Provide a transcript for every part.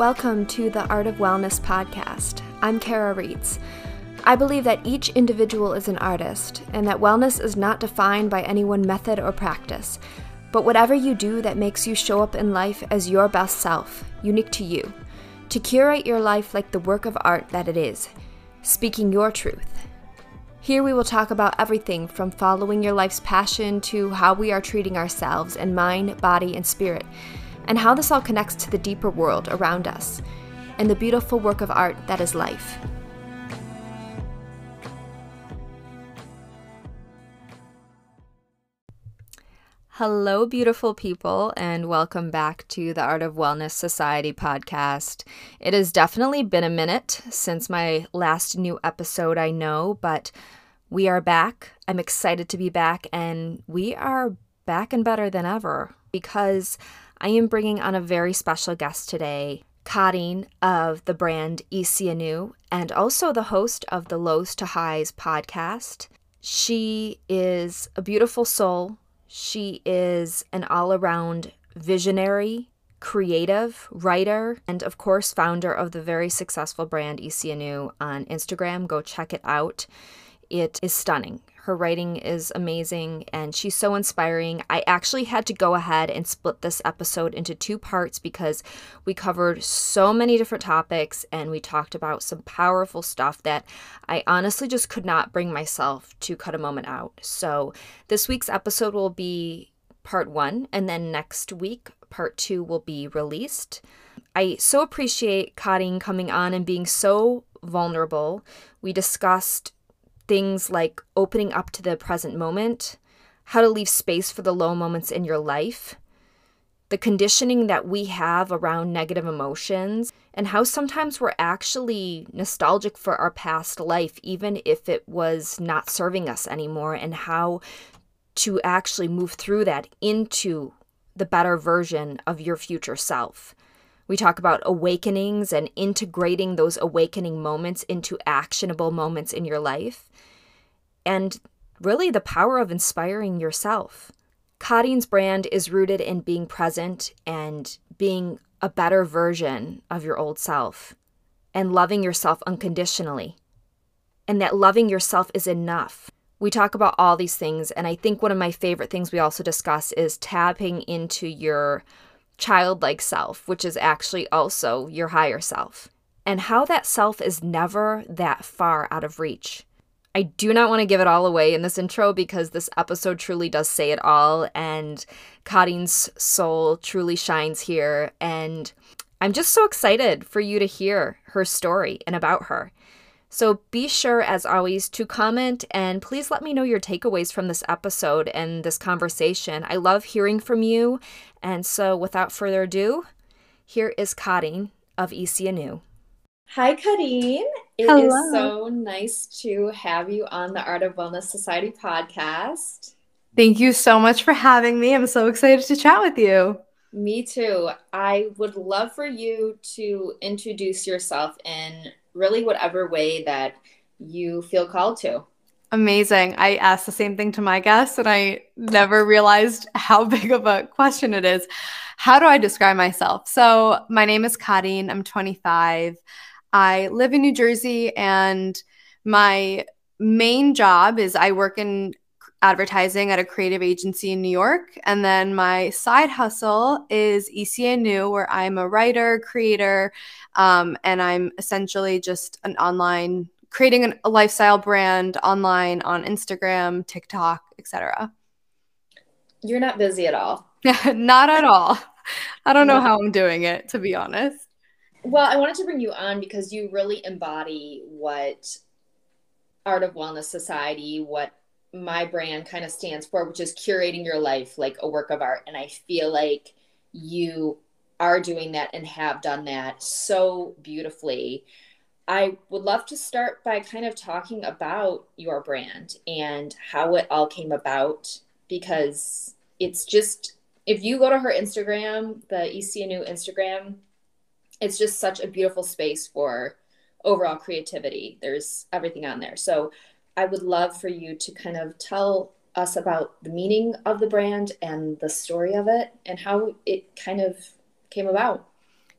Welcome to the Art of Wellness podcast. I'm Kara Reitz. I believe that each individual is an artist and that wellness is not defined by any one method or practice, but whatever you do that makes you show up in life as your best self, unique to you, to curate your life like the work of art that it is, speaking your truth. Here we will talk about everything from following your life's passion to how we are treating ourselves in mind, body, and spirit and how this all connects to the deeper world around us and the beautiful work of art that is life. Hello, beautiful people, and welcome back to the Art of Wellness Society podcast. It has definitely been a minute since my last new episode, I know, but we are back. I'm excited to be back, and we are back and better than ever because I am bringing on a very special guest today, Karin of the brand ICI ET NU, and also the host of the Lows to Highs podcast. She is a beautiful soul. She is an all around visionary, creative, writer, and of course, founder of the very successful brand ICI ET NU on Instagram. Go check it out. It is stunning. Her writing is amazing and she's so inspiring. I actually had to go ahead and split this episode into two parts because we covered so many different topics and we talked about some powerful stuff that I honestly just could not bring myself to cut a moment out. So, this week's episode will be part one, and then next week, part two will be released. I so appreciate Karin coming on and being so vulnerable. We discussed things like opening up to the present moment, how to leave space for the low moments in your life, the conditioning that we have around negative emotions, and how sometimes we're actually nostalgic for our past life, even if it was not serving us anymore, and how to actually move through that into the better version of your future self. We talk about awakenings and integrating those awakening moments into actionable moments in your life and really the power of inspiring yourself. Karin's brand is rooted in being present and being a better version of your old self and loving yourself unconditionally. And that loving yourself is enough. We talk about all these things, and I think one of my favorite things we also discuss is tapping into your childlike self, which is actually also your higher self, and how that self is never that far out of reach. I do not want to give it all away in this intro because this episode truly does say it all, and Karin's soul truly shines here. And I'm just so excited for you to hear her story and about her. So be sure, as always, to comment and please let me know your takeaways from this episode and this conversation. I love hearing from you. And so, without further ado, here is Karin of ICI ET NU. Hi, Karin. It Hello. is so nice to have you on the Art of Wellness Society podcast. Thank you so much for having me. I'm so excited to chat with you. Me too. I would love for you to introduce yourself in really whatever way that you feel called to. Amazing. I asked the same thing to my guests and I never realized how big of a question it is. How do I describe myself? So, my name is Karin. I'm 25. I live in New Jersey and my main job is I work in advertising at a creative agency in New York. And then my side hustle is ICI ET NU, where I'm a writer, creator, um, and I'm essentially just an online creating an, a lifestyle brand online on Instagram, TikTok, etc. You're not busy at all. not at all. I don't know how I'm doing it, to be honest. Well, I wanted to bring you on because you really embody what Art of Wellness Society, what my brand kind of stands for, which is curating your life like a work of art. And I feel like you are doing that and have done that so beautifully. I would love to start by kind of talking about your brand and how it all came about because it's just if you go to her Instagram, the ICI ET NU Instagram, it's just such a beautiful space for overall creativity. There's everything on there. So I would love for you to kind of tell us about the meaning of the brand and the story of it and how it kind of came about.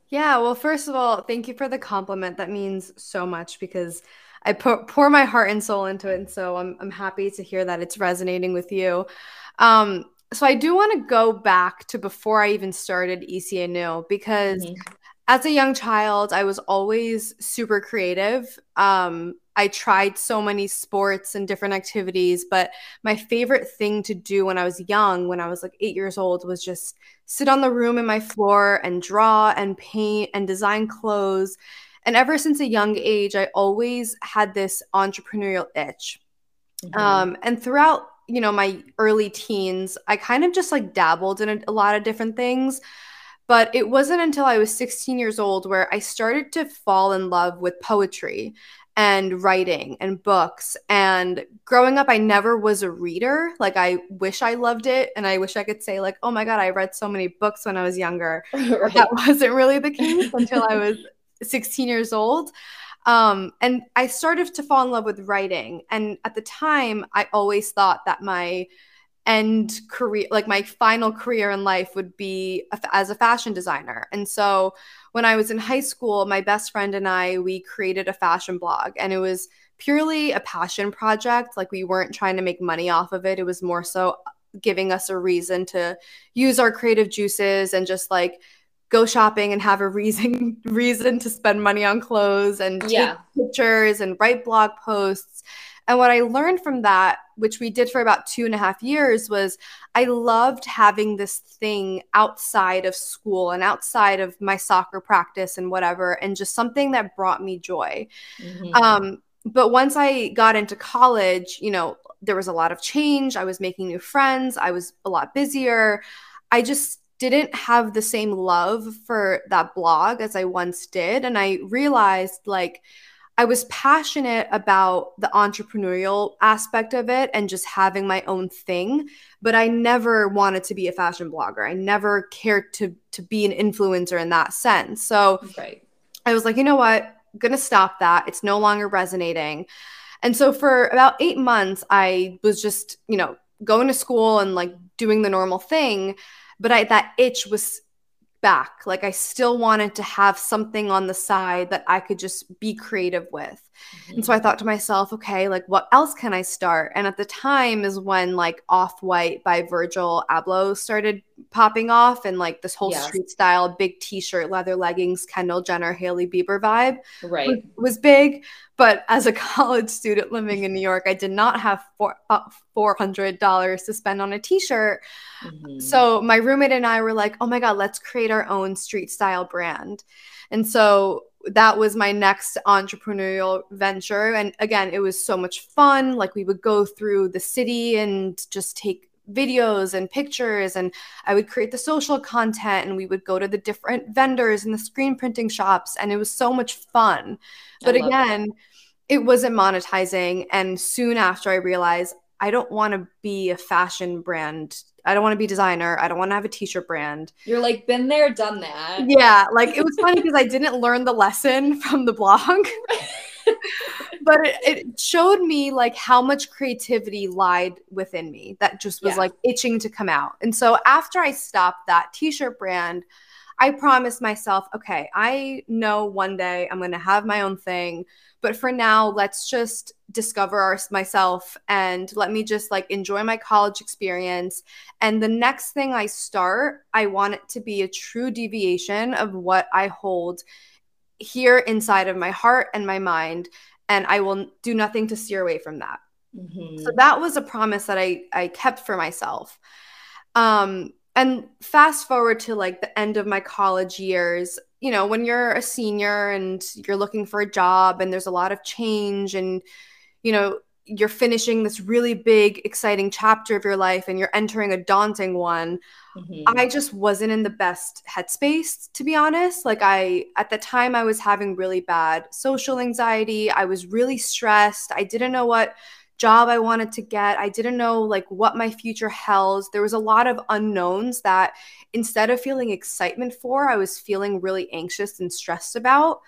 Yeah, well, first of all, thank you for the compliment. That means so much because I pour, pour my heart and soul into it. And so I'm, I'm happy to hear that it's resonating with you. Um, so I do want to go back to before I even started ICI ET NU because mm-hmm. As a young child, I was always super creative. Um, I tried so many sports and different activities, but my favorite thing to do when I was young, when I was like eight years old, was just sit on the room in my floor and draw and paint and design clothes. And ever since a young age, I always had this entrepreneurial itch. Mm-hmm. Um, and throughout you know, my early teens, I kind of just like dabbled in a, a lot of different things. But it wasn't until I was 16 years old where I started to fall in love with poetry and writing and books. And growing up, I never was a reader. Like, I wish I loved it. And I wish I could say, like, oh my God, I read so many books when I was younger. right. That wasn't really the case until I was 16 years old. Um, and I started to fall in love with writing. And at the time, I always thought that my end career, like my final career in life, would be as a fashion designer. And so when I was in high school, my best friend and I, we created a fashion blog, and it was purely a passion project. Like we weren't trying to make money off of it, it was more so giving us a reason to use our creative juices and just like go shopping and have a reason reason to spend money on clothes and take yeah. pictures and write blog posts. And what I learned from that, which we did for about two and a half years, was I loved having this thing outside of school and outside of my soccer practice and whatever, and just something that brought me joy. Mm-hmm. Um, but once I got into college, you know, there was a lot of change. I was making new friends. I was a lot busier. I just didn't have the same love for that blog as I once did. And I realized like I was passionate about the entrepreneurial aspect of it and just having my own thing, but I never wanted to be a fashion blogger. I never cared to to be an influencer in that sense. So right. I was like, you know what? I'm gonna stop that. It's no longer resonating. And so for about eight months, I was just, you know, going to school and like doing the normal thing but I that itch was back. Like I still wanted to have something on the side that I could just be creative with. Mm-hmm. And so I thought to myself, okay, like what else can I start? And at the time is when like Off White by Virgil Abloh started popping off and like this whole yes. street style big t-shirt, leather leggings, Kendall Jenner, Hailey Bieber vibe. Right. Was, was big. But as a college student living in New York, I did not have four, uh, $400 to spend on a t shirt. Mm-hmm. So my roommate and I were like, oh my God, let's create our own street style brand. And so that was my next entrepreneurial venture. And again, it was so much fun. Like we would go through the city and just take videos and pictures and I would create the social content and we would go to the different vendors and the screen printing shops and it was so much fun. But again, that it wasn't monetizing. And soon after, I realized I don't want to be a fashion brand. I don't want to be designer. I don't want to have a t-shirt brand. You're like been there, done that. Yeah, like it was funny because I didn't learn the lesson from the blog. but it, it, showed me like how much creativity lied within me that just was yeah. like itching to come out. And so after I stopped that t-shirt brand, I promised myself, okay, I know one day I'm going to have my own thing but for now, let's just discover our, myself and let me just like enjoy my college experience. And the next thing I start, I want it to be a true deviation of what I hold here inside of my heart and my mind. And I will do nothing to steer away from that. Mm-hmm. So that was a promise that I, I kept for myself. Um, and fast forward to like the end of my college years, you know, when you're a senior and you're looking for a job and there's a lot of change and, you know, you're finishing this really big, exciting chapter of your life and you're entering a daunting one. Mm-hmm. I just wasn't in the best headspace, to be honest. Like, I, at the time, I was having really bad social anxiety. I was really stressed. I didn't know what job I wanted to get. I didn't know like what my future held. There was a lot of unknowns that instead of feeling excitement for, I was feeling really anxious and stressed about.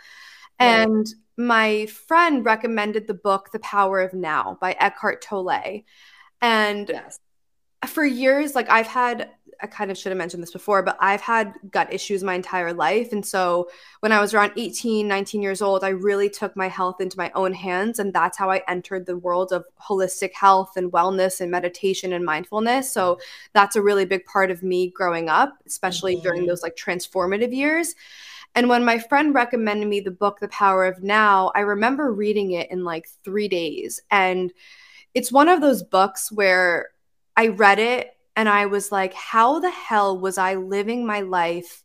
And my friend recommended the book The Power of Now by Eckhart Tolle. And yes. for years like I've had I kind of should have mentioned this before, but I've had gut issues my entire life. And so when I was around 18, 19 years old, I really took my health into my own hands. And that's how I entered the world of holistic health and wellness and meditation and mindfulness. So that's a really big part of me growing up, especially mm-hmm. during those like transformative years. And when my friend recommended me the book, The Power of Now, I remember reading it in like three days. And it's one of those books where I read it and I was like, how the hell was I living my life?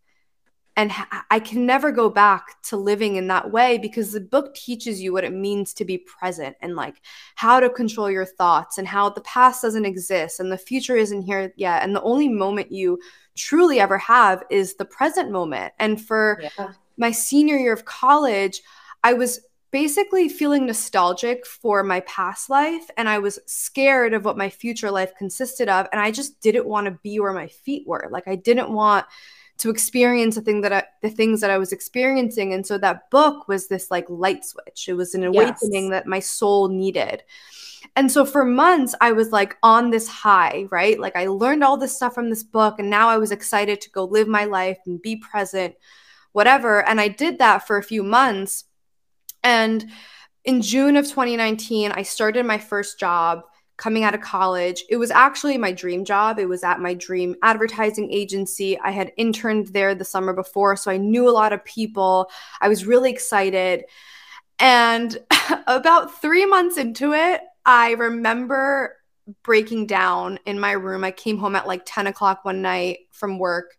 And I can never go back to living in that way because the book teaches you what it means to be present and like how to control your thoughts and how the past doesn't exist and the future isn't here yet. And the only moment you truly ever have is the present moment. And for yeah. my senior year of college, I was basically feeling nostalgic for my past life and I was scared of what my future life consisted of and I just didn't want to be where my feet were. Like I didn't want to experience the thing that I, the things that I was experiencing and so that book was this like light switch. It was an awakening yes. that my soul needed. And so for months I was like on this high, right? Like I learned all this stuff from this book and now I was excited to go live my life and be present whatever and I did that for a few months and in June of 2019, I started my first job coming out of college. It was actually my dream job. It was at my dream advertising agency. I had interned there the summer before, so I knew a lot of people. I was really excited. And about three months into it, I remember breaking down in my room. I came home at like 10 o'clock one night from work,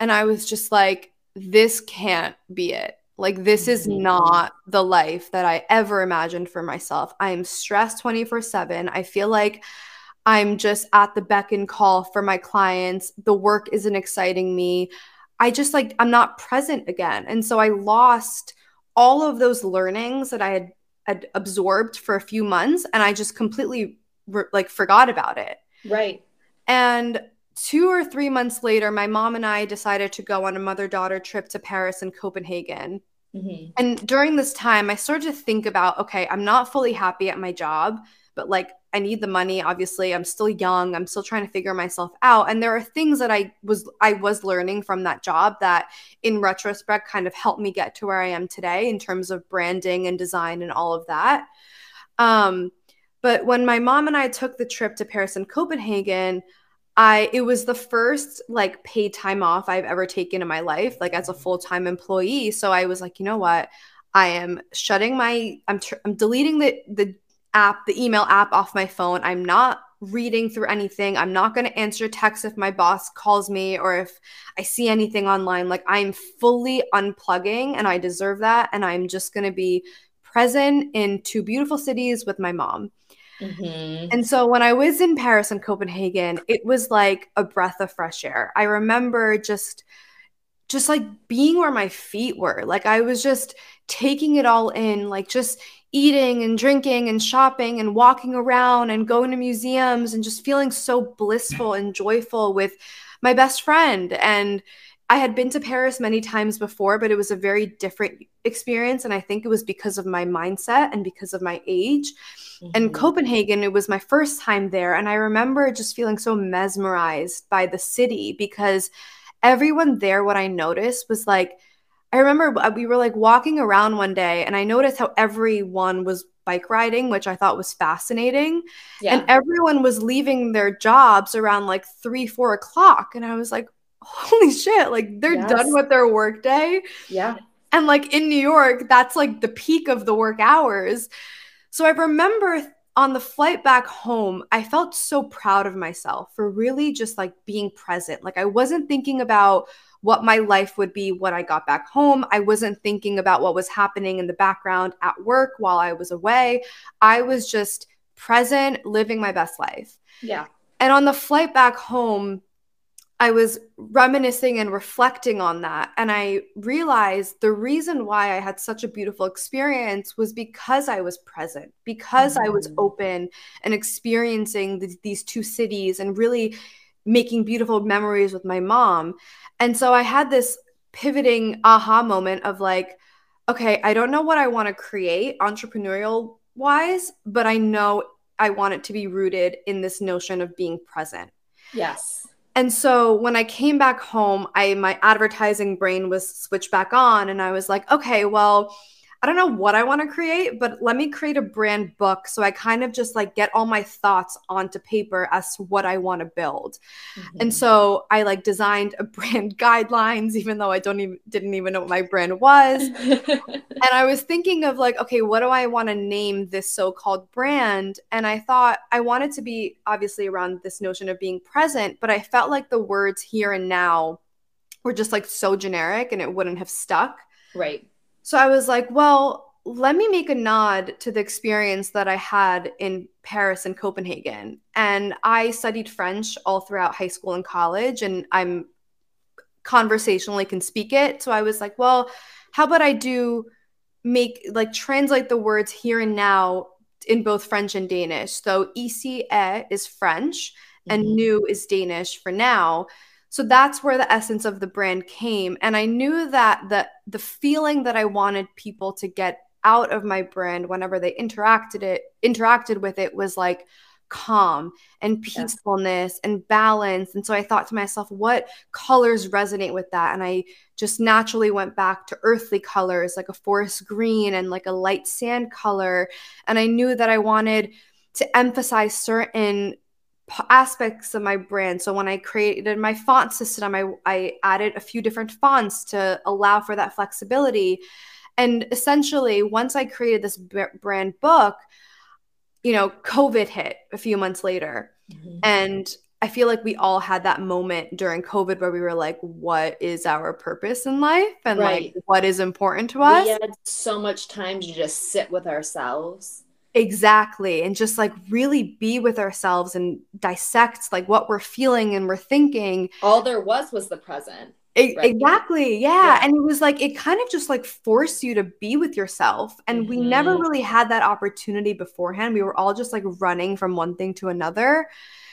and I was just like, this can't be it. Like, this is mm-hmm. not the life that I ever imagined for myself. I am stressed 24 7. I feel like I'm just at the beck and call for my clients. The work isn't exciting me. I just like, I'm not present again. And so I lost all of those learnings that I had, had absorbed for a few months and I just completely like forgot about it. Right. And two or three months later, my mom and I decided to go on a mother daughter trip to Paris and Copenhagen. Mm-hmm. And during this time, I started to think about okay, I'm not fully happy at my job, but like I need the money. Obviously, I'm still young. I'm still trying to figure myself out. And there are things that I was I was learning from that job that in retrospect kind of helped me get to where I am today in terms of branding and design and all of that. Um, but when my mom and I took the trip to Paris and Copenhagen, I it was the first like paid time off I've ever taken in my life, like as a full time employee. So I was like, you know what, I am shutting my I'm tr- I'm deleting the the app, the email app off my phone. I'm not reading through anything. I'm not going to answer texts if my boss calls me or if I see anything online. Like I'm fully unplugging and I deserve that. And I'm just going to be present in two beautiful cities with my mom. Mm-hmm. And so when I was in Paris and Copenhagen, it was like a breath of fresh air. I remember just just like being where my feet were. Like I was just taking it all in, like just eating and drinking and shopping and walking around and going to museums and just feeling so blissful and joyful with my best friend and I had been to Paris many times before, but it was a very different experience. And I think it was because of my mindset and because of my age. Mm-hmm. And Copenhagen, it was my first time there. And I remember just feeling so mesmerized by the city because everyone there, what I noticed was like, I remember we were like walking around one day and I noticed how everyone was bike riding, which I thought was fascinating. Yeah. And everyone was leaving their jobs around like three, four o'clock. And I was like, holy shit, like they're yes. done with their workday. Yeah. And like in New York, that's like the peak of the work hours. So I remember on the flight back home, I felt so proud of myself for really just like being present. Like I wasn't thinking about what my life would be when I got back home. I wasn't thinking about what was happening in the background at work while I was away. I was just present, living my best life. Yeah. And on the flight back home, I was reminiscing and reflecting on that. And I realized the reason why I had such a beautiful experience was because I was present, because mm-hmm. I was mm. open and experiencing the, these two cities and really making beautiful memories with my mom. And so I had this pivoting aha moment of like, okay, I don't know what I want to create entrepreneurial wise, but I know I want it to be rooted in this notion of being present. Yes. And so when I came back home, I my advertising brain was switched back on and I was like, okay, well, I don't know what I want to create, but let me create a brand book so I kind of just like get all my thoughts onto paper as to what I want to build. Mm-hmm. And so I like designed a brand guidelines even though I don't even didn't even know what my brand was. and I was thinking of like, okay, what do I want to name this so-called brand? And I thought I wanted to be obviously around this notion of being present, but I felt like the words here and now were just like so generic and it wouldn't have stuck. Right. So I was like, well, let me make a nod to the experience that I had in Paris and Copenhagen. And I studied French all throughout high school and college, and I'm conversationally can speak it. So I was like, well, how about I do make like translate the words here and now in both French and Danish. So est is French and mm-hmm. nu is Danish for now. So that's where the essence of the brand came. And I knew that the the feeling that I wanted people to get out of my brand whenever they interacted it interacted with it was like calm and peacefulness yeah. and balance. And so I thought to myself, what colors resonate with that? And I just naturally went back to earthly colors like a forest green and like a light sand color. And I knew that I wanted to emphasize certain aspects of my brand. So when I created my font system, I, I added a few different fonts to allow for that flexibility. And essentially, once I created this brand book, you know, COVID hit a few months later. Mm-hmm. And I feel like we all had that moment during COVID where we were like, what is our purpose in life? And right. like, what is important to us? We had so much time to just sit with ourselves Exactly. And just like really be with ourselves and dissect like what we're feeling and we're thinking. All there was was the present. It, right? Exactly. Yeah. yeah. And it was like, it kind of just like forced you to be with yourself. And mm-hmm. we never mm-hmm. really had that opportunity beforehand. We were all just like running from one thing to another.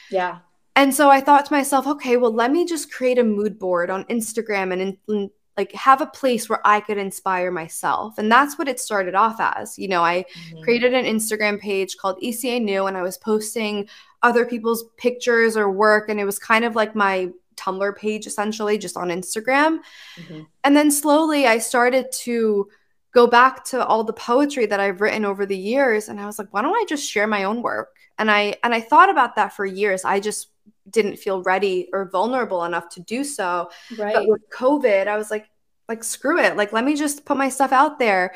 Yeah. And so I thought to myself, okay, well, let me just create a mood board on Instagram and, and like have a place where I could inspire myself. And that's what it started off as. You know, I mm-hmm. created an Instagram page called ICI ET NU and I was posting other people's pictures or work. And it was kind of like my Tumblr page essentially, just on Instagram. Mm-hmm. And then slowly I started to go back to all the poetry that I've written over the years. And I was like, why don't I just share my own work? And I and I thought about that for years. I just didn't feel ready or vulnerable enough to do so. Right. But with COVID, I was like, like screw it. Like let me just put my stuff out there.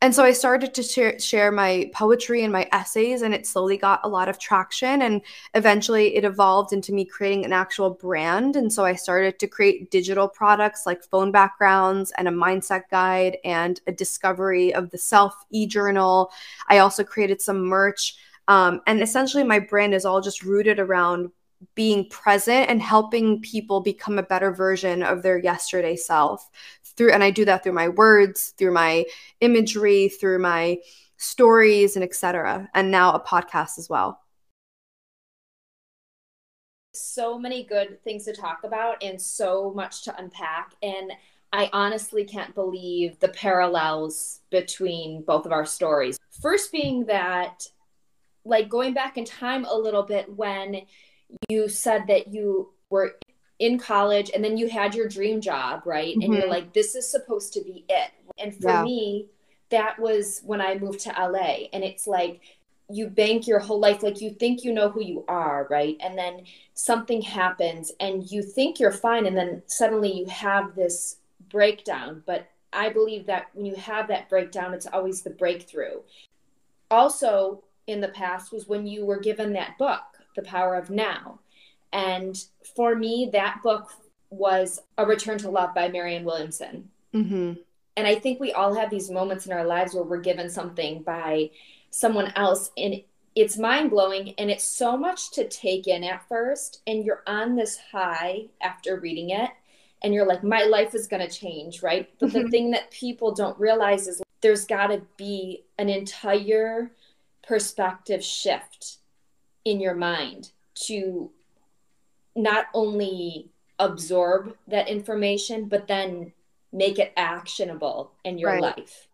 And so I started to share, share my poetry and my essays, and it slowly got a lot of traction. And eventually it evolved into me creating an actual brand. And so I started to create digital products like phone backgrounds and a mindset guide and a discovery of the self e journal. I also created some merch. Um, and essentially, my brand is all just rooted around being present and helping people become a better version of their yesterday self through and I do that through my words, through my imagery, through my stories and etc. and now a podcast as well. So many good things to talk about and so much to unpack and I honestly can't believe the parallels between both of our stories. First being that like going back in time a little bit when you said that you were in college and then you had your dream job, right? Mm-hmm. And you're mm-hmm. like, this is supposed to be it. And for yeah. me, that was when I moved to LA. And it's like, you bank your whole life like you think you know who you are right and then something happens and you think you're fine and then suddenly you have this breakdown but i believe that when you have that breakdown it's always the breakthrough also in the past was when you were given that book the Power of Now. And for me, that book was A Return to Love by Marianne Williamson. Mm-hmm. And I think we all have these moments in our lives where we're given something by someone else, and it's mind blowing and it's so much to take in at first. And you're on this high after reading it, and you're like, my life is going to change, right? But mm-hmm. the thing that people don't realize is there's got to be an entire perspective shift in your mind to not only absorb that information, but then make it actionable in your right. life.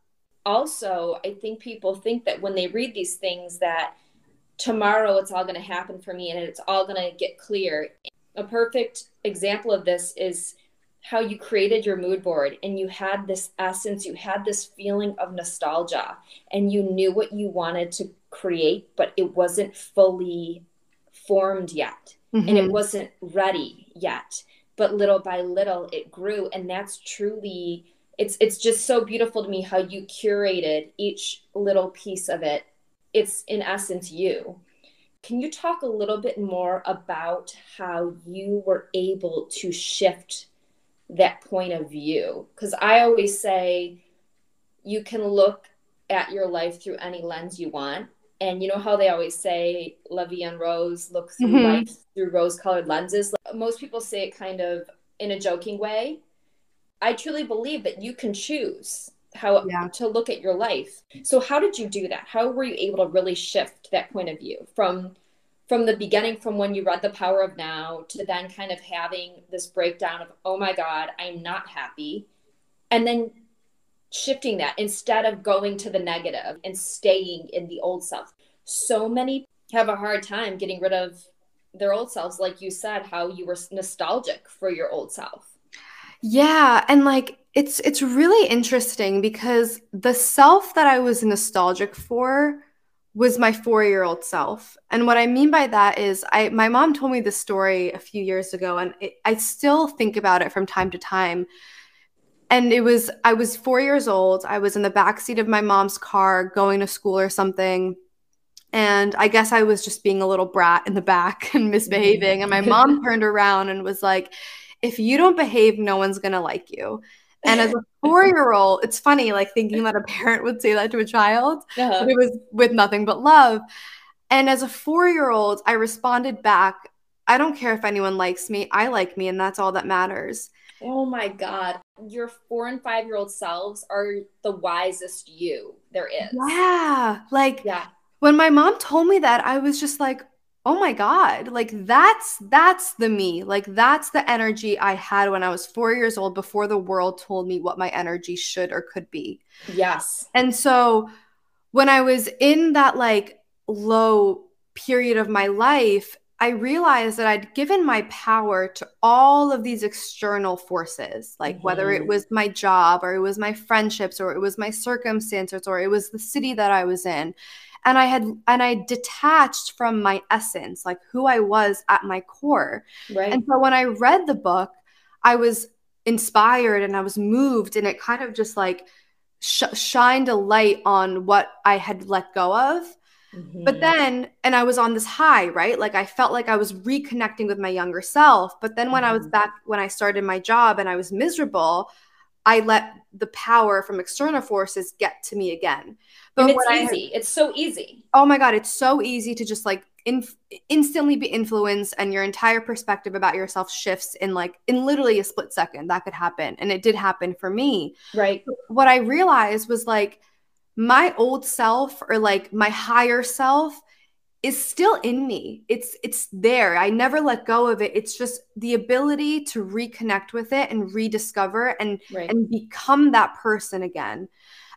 Also, I think people think that when they read these things that tomorrow it's all going to happen for me and it's all going to get clear. a perfect example of this is how you created your mood board and you had this essence, you had this feeling of nostalgia, and you knew what you wanted to create, but it wasn't fully formed yet mm-hmm. and it mm-hmm. wasn't ready yet. But little by little, it grew, and that's truly it's it's just so beautiful to me how you curated each little piece of it. It's in essence you. Can you talk a little bit more about how you were able to shift that point of view because i always say you can look at your life through any lens you want and you know how they always say la vie en rose look through mm-hmm. life through rose colored lenses. Most people say it kind of in a joking way. I truly believe that you can choose how yeah. to look at your life. So how did you do that? How were you able to really shift that point of view from from the beginning from when you read the power of now to then kind of having this breakdown of oh my god i'm not happy. And then shifting that instead of going to the negative and staying in the old self. So many have a hard time getting rid of their old selves like you said how you were nostalgic for your old self. Yeah and like it's it's really interesting because the self that i was nostalgic for was my four-year-old self. And what i mean by that is i my mom told me this story a few years ago and it, i still think about it from time to time and it was i was four years old i was in the back seat of my mom's car going to school or something and i guess i was just being a little brat in the back and misbehaving and my mom turned around and was like if you don't behave no one's going to like you and as a four year old, it's funny, like thinking that a parent would say that to a child, uh-huh. but it was with nothing but love. And as a four year old, I responded back, I don't care if anyone likes me, I like me, and that's all that matters. Oh my God. Your four and five year old selves are the wisest you there is. Yeah. Like, yeah. when my mom told me that, I was just like, oh my god like that's that's the me like that's the energy i had when i was 4 years old before the world told me what my energy should or could be yes and so when i was in that like low period of my life i realized that i'd given my power to all of these external forces like mm-hmm. whether it mm-hmm. was my job or it was my friendships or it was my circumstances or it was the city that i was in and i had and i detached from my essence like who i was at my core right and so when i read the book i was inspired and i was moved and it kind of just like sh- shined a light on what i had let go of mm-hmm. but then and i was on this high right like i felt like i was reconnecting with my younger self but then when mm-hmm. i was mm-hmm. back when i started my job and i was miserable I let the power from external forces get to me again. But and it's easy. it's so easy. Oh my God. It's so easy to just like inf- instantly be influenced and your entire perspective about yourself shifts in like in literally a split second. That could happen. And it did happen for me. Right. What I realized was like my old self or like my higher self is still in me. It's it's there. I never let go of it. It's just the ability to reconnect with it and rediscover and right. and become that person again.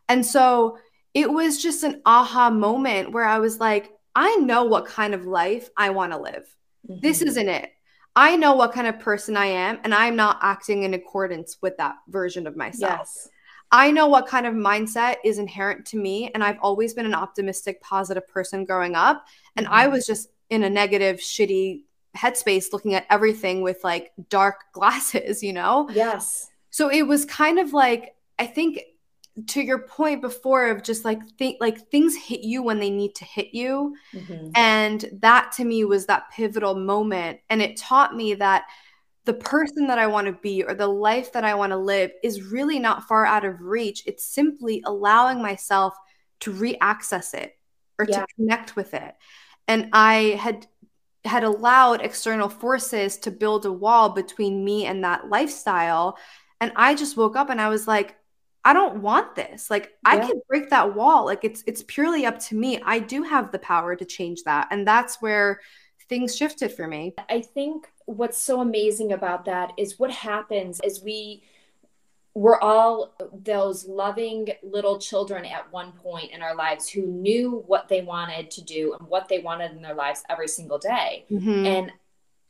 And so it was just an aha moment where I was like, I know what kind of life I want to live. Mm-hmm. This isn't it. I know what kind of person I am, and I'm not acting in accordance with that version of myself. Yes. I know what kind of mindset is inherent to me, and I've always been an optimistic, positive person growing up. And mm-hmm. I was just in a negative, shitty headspace looking at everything with like dark glasses, you know? Yes. So it was kind of like, I think to your point before of just like think like things hit you when they need to hit you mm-hmm. and that to me was that pivotal moment and it taught me that the person that i want to be or the life that i want to live is really not far out of reach it's simply allowing myself to re-access it or yeah. to connect with it and i had had allowed external forces to build a wall between me and that lifestyle and i just woke up and i was like I don't want this. Like yeah. I can break that wall. Like it's it's purely up to me. I do have the power to change that. And that's where things shifted for me. I think what's so amazing about that is what happens is we we're all those loving little children at one point in our lives who knew what they wanted to do and what they wanted in their lives every single day. Mm-hmm. And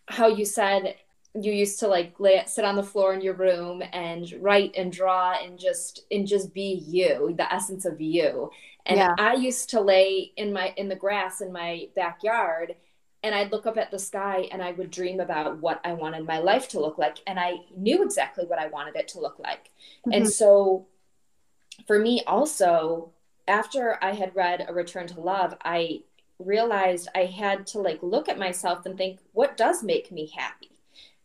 how you said you used to like lay sit on the floor in your room and write and draw and just and just be you the essence of you and yeah. i used to lay in my in the grass in my backyard and i'd look up at the sky and i would dream about what i wanted my life to look like and i knew exactly what i wanted it to look like mm-hmm. and so for me also after i had read a return to love i realized i had to like look at myself and think what does make me happy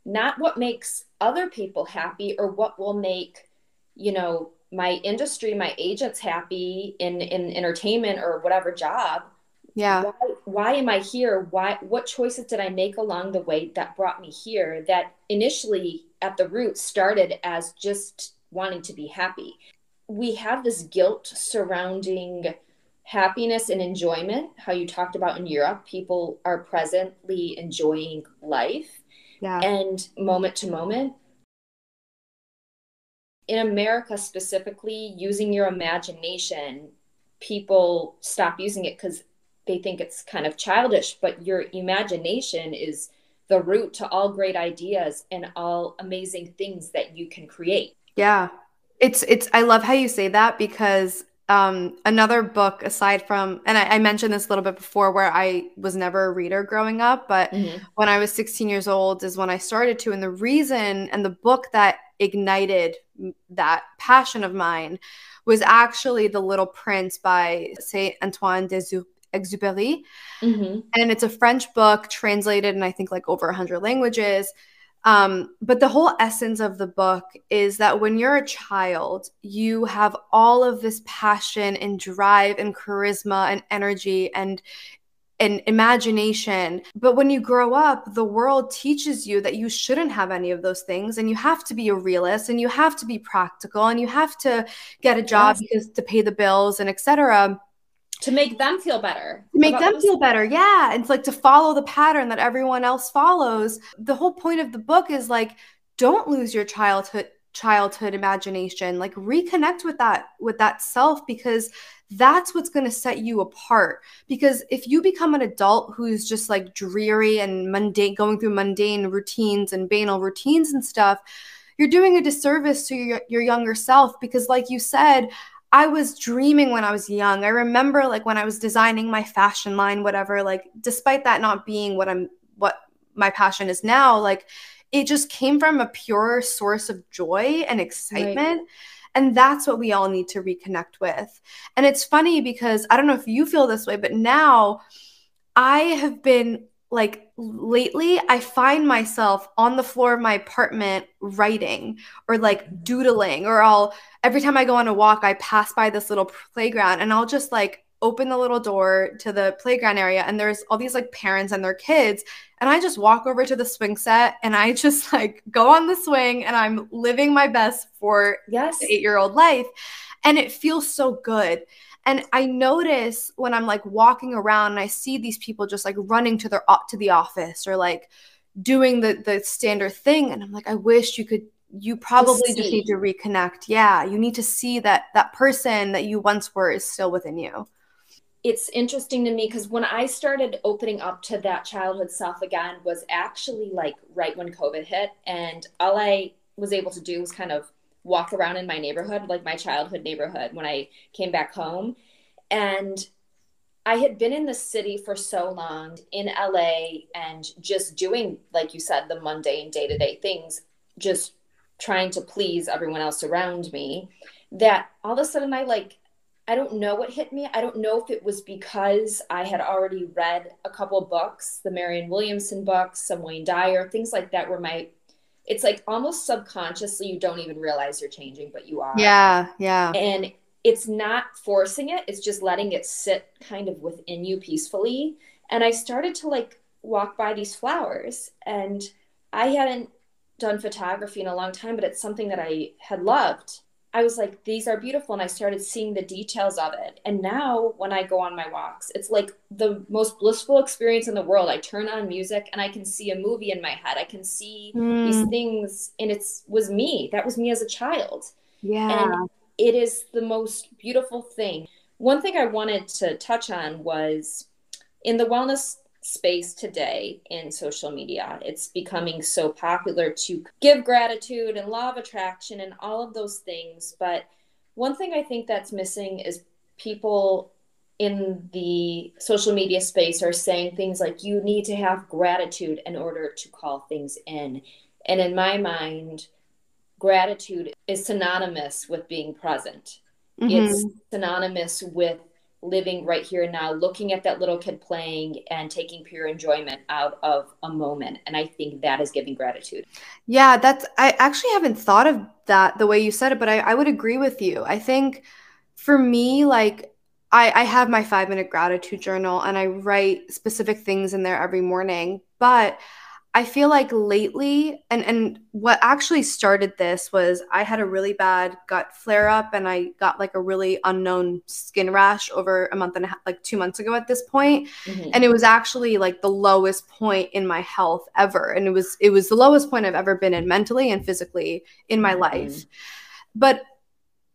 not what makes other people happy or what will make you know my industry my agents happy in in entertainment or whatever job yeah why, why am i here why what choices did i make along the way that brought me here that initially at the root started as just wanting to be happy we have this guilt surrounding happiness and enjoyment how you talked about in europe people are presently enjoying life yeah. and moment to moment. In America specifically, using your imagination, people stop using it because they think it's kind of childish, but your imagination is the root to all great ideas and all amazing things that you can create. Yeah. It's it's I love how you say that because um, another book aside from, and I, I, mentioned this a little bit before, where I was never a reader growing up, but mm-hmm. when I was 16 years old is when I started to. And the reason and the book that ignited that passion of mine was actually The Little Prince by Saint Antoine de Exupery. Mm-hmm. And it's a French book translated in, I think, like over 100 languages. Um, but the whole essence of the book is that when you're a child, you have all of this passion and drive and charisma and energy and and imagination. But when you grow up, the world teaches you that you shouldn't have any of those things and you have to be a realist and you have to be practical and you have to get a job yes. because to pay the bills and etc to make them feel better. To make them feel better yeah. It's like to follow the pattern that everyone else follows. The whole point of the book is like don't lose your childhood childhood imagination. Like reconnect with that with that self because that's what's going to set you apart. Because if you become an adult who's just like dreary and mundane going through mundane routines and banal routines and stuff you're doing a disservice to your, your younger self. Because like you said I was dreaming when I was young. I remember like when I was designing my fashion line, whatever, like despite that not being what I'm what my passion is now, like it just came from a pure source of joy and excitement. Right. And that's what we all need to reconnect with. And it's funny because I don't know if you feel this way, but now I have been like lately i find myself on the floor of my apartment writing or like mm-hmm. doodling or i'll every time i go on a walk i pass by this little playground and i'll just like open the little door to the playground area and there's all these like parents and their kids and i just walk over to the swing set and i just like go on the swing and i'm living my best for yes 8 year old life and it feels so good and I notice when I'm like walking around and I see these people just like running to their to the office or like doing the the standard thing and I'm like I wish you could you probably just need to reconnect. Yeah, you need to see that that person that you once were is still within you. It's interesting to me because when I started opening up to that childhood self again was actually like right when COVID hit. And all I was able to do was kind of walk around in my neighborhood, like my childhood neighborhood, when I came back home. And I had been in the city for so long in LA and just doing, like you said, the mundane day to day things, just trying to please everyone else around me, that all of a sudden I like, I don't know what hit me. I don't know if it was because I had already read a couple books, the Marianne Williamson books, some Wayne Dyer, things like that, where my it's like almost subconsciously you don't even realize you're changing, but you are. Yeah, yeah. And it's not forcing it, it's just letting it sit kind of within you peacefully. And I started to like walk by these flowers and I hadn't done photography in a long time, but it's something that I had loved. I was like, these are beautiful. And I started seeing the details of it. And now when I go on my walks, it's like the most blissful experience in the world. I turn on music and I can see a movie in my head. I can see mm. these things. And it's was me. That was me as a child. Yeah. And it is the most beautiful thing. One thing I wanted to touch on was in the wellness space today in social media. It's becoming so popular to give gratitude and law of attraction and all of those things. But one thing I think that's missing is people in the social media space are saying things like you need to have gratitude in order to call things in. And in my mind, gratitude is synonymous with being present. Mm-hmm. It's synonymous with living right here and now, looking at that little kid playing and taking pure enjoyment out of a moment. And I think that is giving gratitude. Yeah, that's, I actually haven't thought of that the way you said it, but I, I would agree with you. I think for me, like, I, I have my five minute gratitude journal and I write specific things in there every morning. But I feel like lately, and and what actually started this was I had a really bad gut flare up, and I got like a really unknown skin rash over a month and a half, like two months ago at this point. Mm-hmm. and it was actually like the lowest point in my health ever, and it was it was the lowest point I've ever been in mentally and physically in my mm-hmm. life. But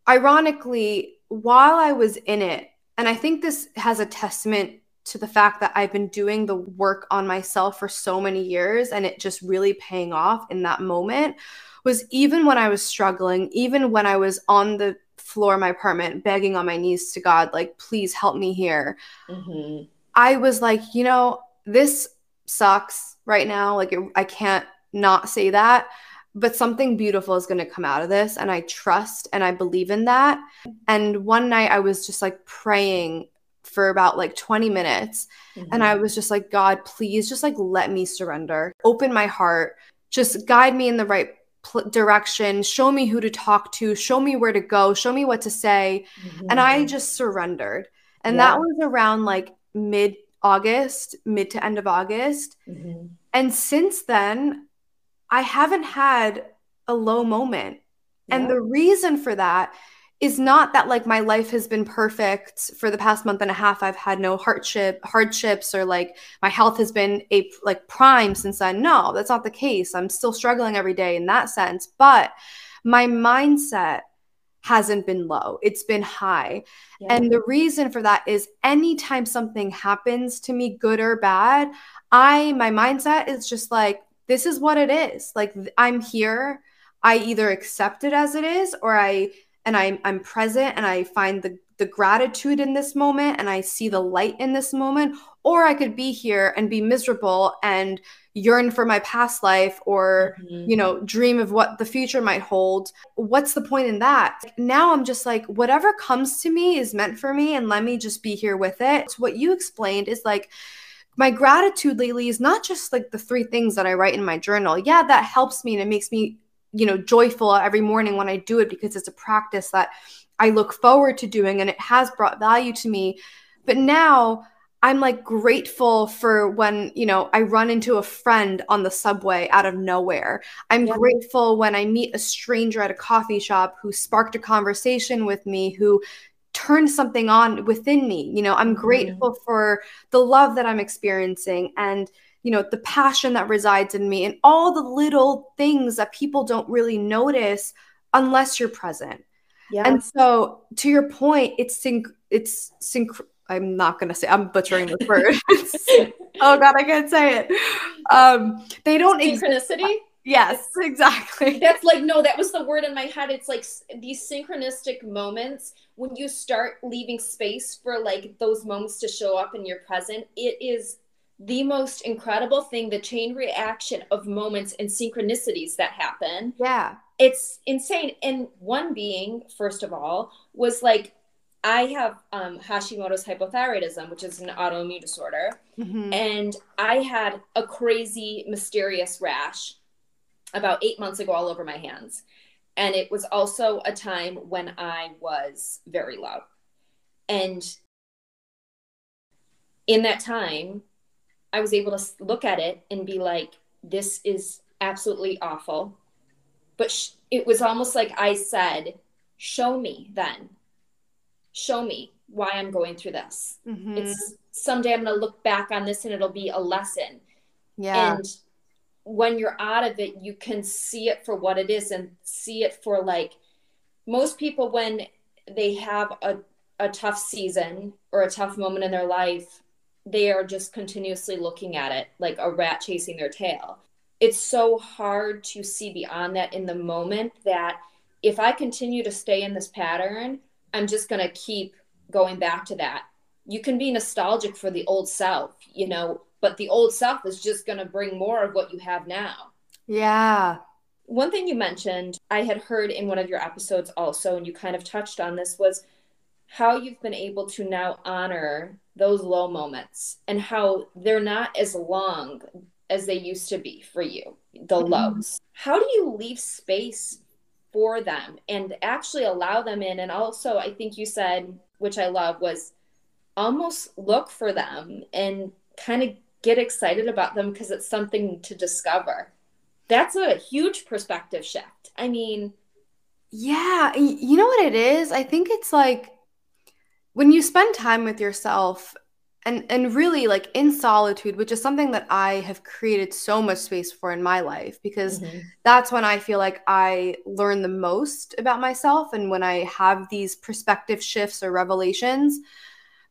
ironically, while I was in it, and I think this has a testament to the fact that I've been doing the work on myself for so many years and it just really paying off in that moment was even when I was struggling, even when I was on the floor of my apartment begging on my knees to God, like, please help me here. Mm-hmm. I was like, you know, this sucks right now. Like, it, I can't not say that, but something beautiful is going to come out of this. And I trust and I believe in that. And one night I was just like praying for about like 20 minutes. Mm-hmm. And I was just like, God, please just like let me surrender, open my heart, just guide me in the right pl- direction, show me who to talk to, show me where to go, show me what to say. Mm-hmm. And I just surrendered. And yeah. that was around like mid August, mid to end of August. Mm-hmm. And since then, I haven't had a low moment. Yeah. And the reason for that is not that like my life has been perfect for the past month and a half. I've had no hardship hardships or like my health has been a like prime since then. No that's not the case. I'm still struggling every day in that sense. But my mindset hasn't been low. It's been high. Yeah. and the reason for that is anytime something happens to me good or bad i my mindset is just like this is what it is. Like i'm here. I either accept it as it is or i and I'm I'm present and I find the the gratitude in this moment and I see the light in this moment or I could be here and be miserable and yearn for my past life or mm-hmm. you know dream of what the future might hold. What's the point in that? Now i'm just like whatever comes to me is meant for me and let me just be here with it. So what you explained is like my gratitude lately is not just like the three things that i write in my journal. Yeah that helps me and it makes me you know joyful every morning when I do it because it's a practice that I look forward to doing and it has brought value to me. But now I'm like grateful for when, you know, I run into a friend on the subway out of nowhere. I'm yeah. grateful when I meet a stranger at a coffee shop who sparked a conversation with me, who turned something on within me. You know, I'm grateful mm-hmm. for the love that I'm experiencing and you know, the passion that resides in me and all the little things that people don't really notice unless you're present. Yeah. And so to your point, it's sync it's sync I'm not gonna say I'm butchering this word. oh god, I can't say it. Um they don't synchronicity. Ex- yes, exactly. That's like no, that was the word in my head. It's like these synchronistic moments when you start leaving space for like those moments to show up in your present. It is the most incredible thing the chain reaction of moments and synchronicities that happen. Yeah. It's insane. And one being, first of all, was like, I have um, Hashimoto's hypothyroidism, which is an autoimmune disorder. Mm-hmm. And I had a crazy, mysterious rash about eight months ago all over my hands. And it was also a time when I was very low. And in that time, I was able to look at it and be like, this is absolutely awful. But sh- it was almost like I said, show me then. Show me why I'm going through this. Mm-hmm. It's someday I'm going to look back on this and it'll be a lesson. Yeah. And when you're out of it, you can see it for what it is and see it for like most people when they have a, a tough season or a tough moment in their life, they are just continuously looking at it like a rat chasing their tail. It's so hard to see beyond that in the moment that if I continue to stay in this pattern, I'm just going to keep going back to that. You can be nostalgic for the old self, you know, but the old self is just going to bring more of what you have now. Yeah. One thing you mentioned, I had heard in one of your episodes also, and you kind of touched on this, was how you've been able to now honor those low moments and how they're not as long as they used to be for you, the mm-hmm. lows. How do you leave space for them and actually allow them in? And also, I think you said, which I love, was almost look for them and kind of get excited about them because it's something to discover. That's a huge perspective shift. I mean, yeah, you know what it is? I think it's like when you spend time with yourself and and really like in solitude which is something that i have created so much space for in my life because mm-hmm. that's when i feel like i learn the most about myself and when i have these perspective shifts or revelations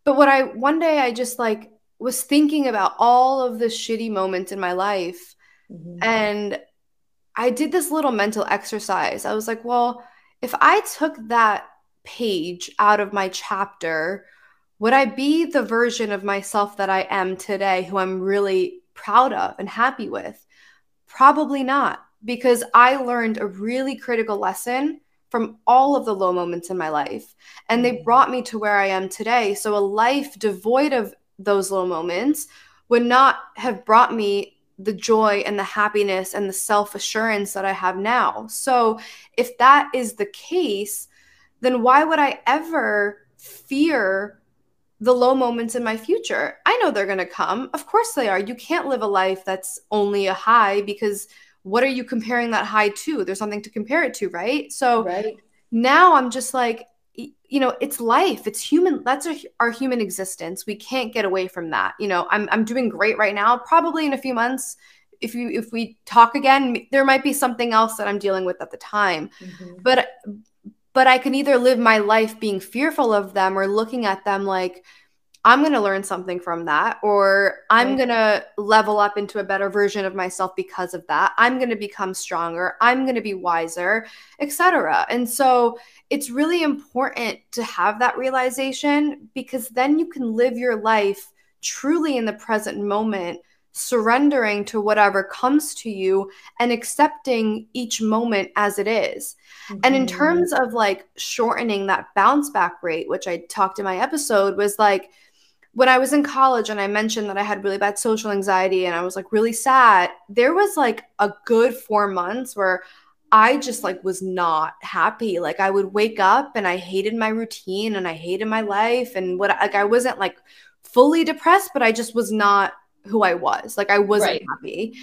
but what i one day i just like was thinking about all of the shitty moments in my life mm-hmm. and i did this little mental exercise i was like well if i took that page out of my chapter, would I be the version of myself that I am today who I'm really proud of and happy with? Probably not, because I learned a really critical lesson from all of the low moments in my life. And they mm. brought me to where I am today. So a life devoid of those low moments would not have brought me the joy and the happiness and the self assurance that I have now. So if that is the case, then why would I ever fear the low moments in my future? I know they're going to come. Of course they are. You can't live a life that's only a high because what are you comparing that high to? There's something to compare it to, right? So right. now I'm just like, you know, it's life. It's human. That's our, our human existence. We can't get away from that. You know, I'm I'm doing great right now. Probably in a few months, if you if we talk again, there might be something else that I'm dealing with at the time. Mm-hmm. But but I can either live my life being fearful of them or looking at them like, I'm going to learn something from that, or I'm right. going to level up into a better version of myself because of that. I'm going to become stronger. I'm going to be wiser, etc. And so it's really important to have that realization because then you can live your life truly in the present moment surrendering to whatever comes to you and accepting each moment as it is. Mm-hmm. And in mm-hmm. terms of like shortening that bounce back rate, which I talked in my episode, was like when I was in college and I mentioned that I had really bad social anxiety and I was like really sad, there was like a good four months where I just like was not happy. Like I would wake up and I hated my routine and I hated my life and what like I wasn't like fully depressed, but I just was not who I was. Like I wasn't right. happy.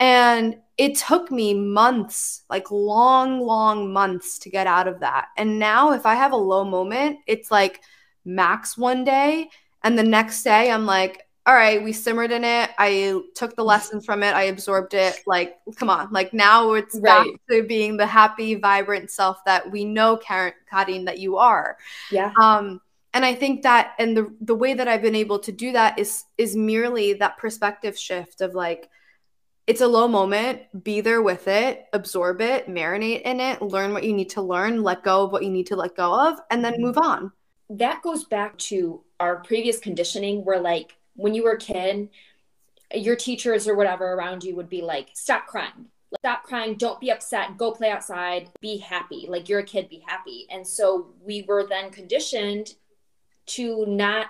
And it took me months, like long, long months to get out of that. And now if I have a low moment, it's like max one day. And the next day I'm like, all right, we simmered in it. I took the lessons from it. I absorbed it. Like, come on. Like now it's right. back to being the happy, vibrant self that we know, Karin, Kadeen, that you are. Yeah. Um, and i think that and the the way that i've been able to do that is is merely that perspective shift of like it's a low moment be there with it absorb it marinate in it learn what you need to learn let go of what you need to let go of and then move on. That goes back to our previous conditioning where like when you were a kid your teachers or whatever around you would be like stop crying. Stop crying. Don't be upset. Go play outside. Be happy. Like you're a kid. Be happy. And so we were then conditioned to not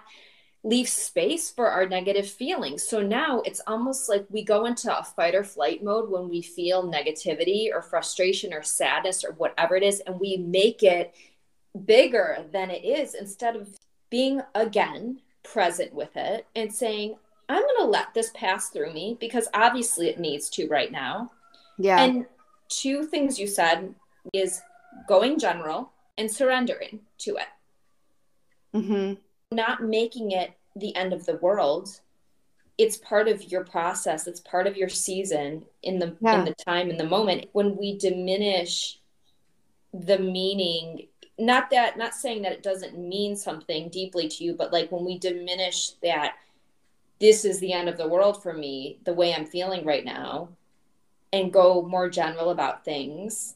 leave space for our negative feelings. So now it's almost like we go into a fight or flight mode when we feel negativity or frustration or sadness or whatever it is, and we make it bigger than it is instead of being again present with it and saying, I'm going to let this pass through me because obviously it needs to right now. Yeah. And two things you said is going general and surrendering to it. Mm-hmm. Not making it the end of the world. It's part of your process. It's part of your season in the yeah. in the time in the moment. When we diminish the meaning, not that not saying that it doesn't mean something deeply to you, but like when we diminish that this is the end of the world for me, the way I'm feeling right now, and go more general about things,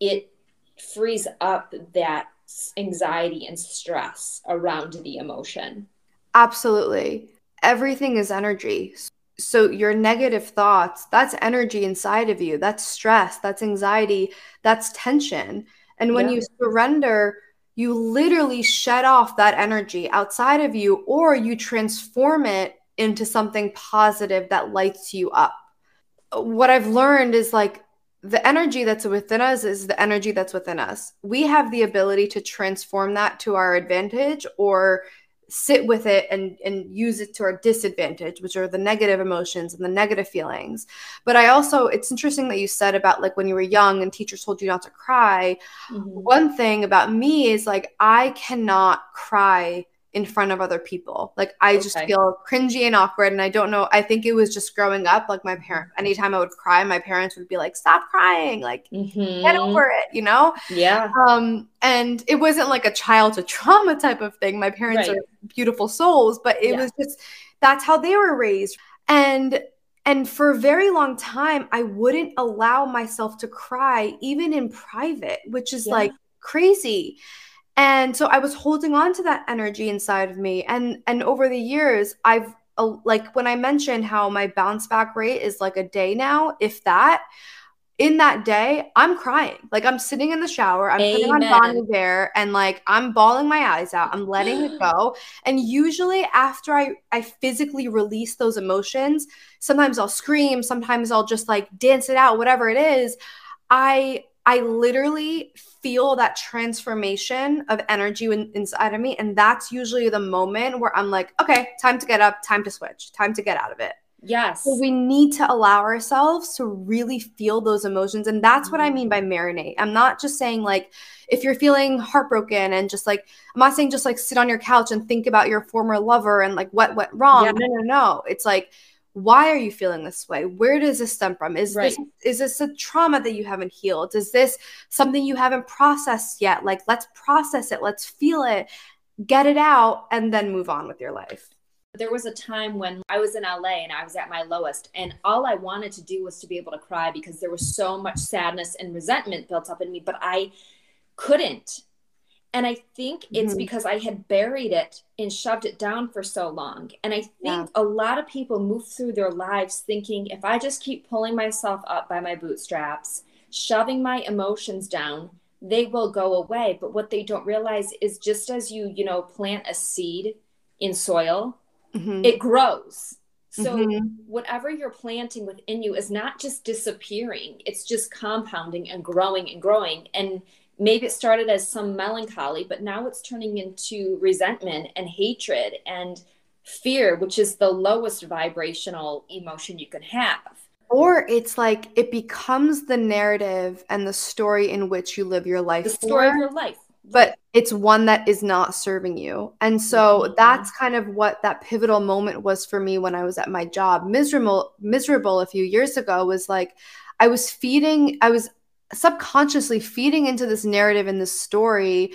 it frees up that anxiety and stress around the emotion. Absolutely. Everything is energy. So, your negative thoughts, that's energy inside of you. That's stress, that's anxiety, that's tension. And when yeah. you surrender, you literally shed off that energy outside of you, or you transform it into something positive that lights you up. What I've learned is like the energy that's within us is the energy that's within us. We have the ability to transform that to our advantage or sit with it and and use it to our disadvantage which are the negative emotions and the negative feelings but i also it's interesting that you said about like when you were young and teachers told you not to cry mm-hmm. one thing about me is like i cannot cry in front of other people. Like I okay. just feel cringy and awkward. And I don't know. I think it was just growing up. Like my parents, anytime I would cry, my parents would be like, "Stop crying! Like mm-hmm. get over it," you know? Yeah. Um, and it wasn't like a child to trauma type of thing. My parents right. are beautiful souls, but it yeah. was just that's how they were raised. And and for a very long time, I wouldn't allow myself to cry, even in private, which is yeah. like crazy and so i was holding on to that energy inside of me. And and over the years i've uh, like when i mentioned how my bounce back rate is like a day now if that in that day i'm crying. Like i'm sitting in the shower i'm Amen. putting on Bon Iver and like i'm bawling my eyes out i'm letting it go. And usually after i i physically release those emotions sometimes i'll scream sometimes i'll just like dance it out whatever it is i I literally feel that transformation of energy in, inside of me. And that's usually the moment where I'm like, okay, time to get up, time to switch, time to get out of it. Yes. So we need to allow ourselves to really feel those emotions. And that's what I mm-hmm. mean by marinate. I'm not just saying, like, if you're feeling heartbroken and just like, I'm not saying just like sit on your couch and think about your former lover and like what went wrong. Yeah. No, no, no. It's like, why are you feeling this way? Where does this stem from? Is right. this is this a trauma that you haven't healed? Is this something you haven't processed yet? Like let's process it. Let's feel it get it out and then move on with your life. There was a time when I was in LA and I was at my lowest, and all I wanted to do was to be able to cry because there was so much sadness and resentment built up in me, but I couldn't. And I think it's mm-hmm. because I had buried it and shoved it down for so long. And I think yeah. a lot of people move through their lives thinking if I just keep pulling myself up by my bootstraps, shoving my emotions down, they will go away. But what they don't realize is just as you, you know, plant a seed in soil, mm-hmm. it grows. So mm-hmm. whatever you're planting within you is not just disappearing, it's just compounding and growing and growing. And maybe it started as some melancholy, but now it's turning into resentment and hatred and fear, which is the lowest vibrational emotion you can have. Or it's like it becomes the narrative and the story in which you live your life. The story for, of your life. But it's one that is not serving you. And so mm-hmm. that's kind of what that pivotal moment was for me when I was at my job. Miserable, miserable a few years ago was like I was feeding, I was subconsciously feeding into this narrative and this story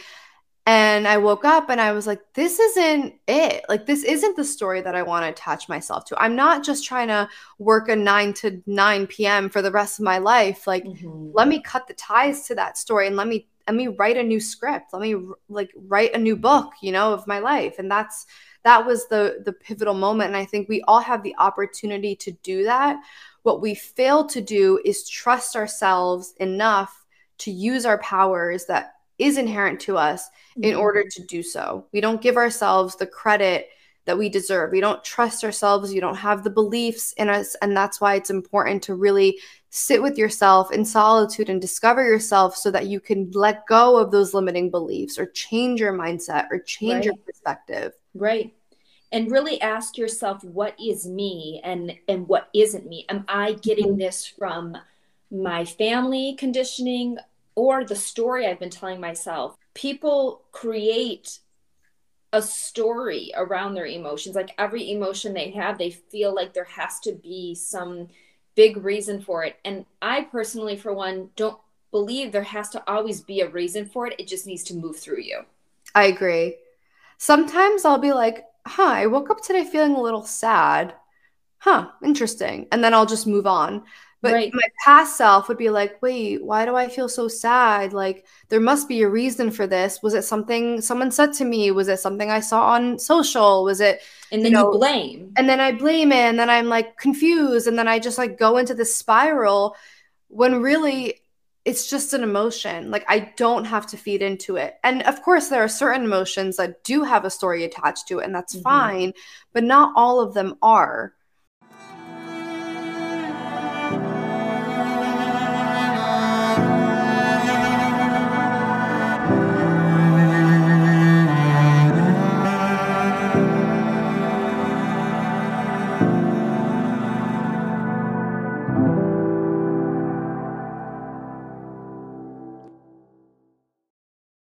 and I woke up and I was like, this isn't it. Like, this isn't the story that I want to attach myself to. I'm not just trying to work a 9 to 9 p.m. for the rest of my life. Like, mm-hmm. let me cut the ties to that story and let me let me write a new script. Let me like write a new book, you know, of my life. And that's that was the the pivotal moment. And I think we all have the opportunity to do that what we fail to do is trust ourselves enough to use our powers that is inherent to us mm-hmm. in order to do so. We don't give ourselves the credit that we deserve. We don't trust ourselves. You don't have the beliefs in us. And that's why it's important to really sit with yourself in solitude and discover yourself so that you can let go of those limiting beliefs or change your mindset or change right. your perspective. Right and really ask yourself what is me and and what isn't me? Am i getting mm-hmm. this from my family conditioning or the story i've been telling myself? People create a story around their emotions. Like every emotion they have they feel like there has to be some big reason for it. And i personally for one don't believe there has to always be a reason for it. It just needs to move through you. I agree. Sometimes i'll be like huh, I woke up today feeling a little sad. Huh, interesting. And then I'll just move on. But Right. my past self would be like, wait, why do I feel so sad? Like, there must be a reason for this. Was it something someone said to me? Was it something I saw on social? Was it, And then you, know, blame. and then I blame it, and then I'm like confused, and then I just like go into this spiral when really it's just an emotion. Like, I don't have to feed into it. And of course, there are certain emotions that do have a story attached to it, and that's Mhm. fine, but not all of them are.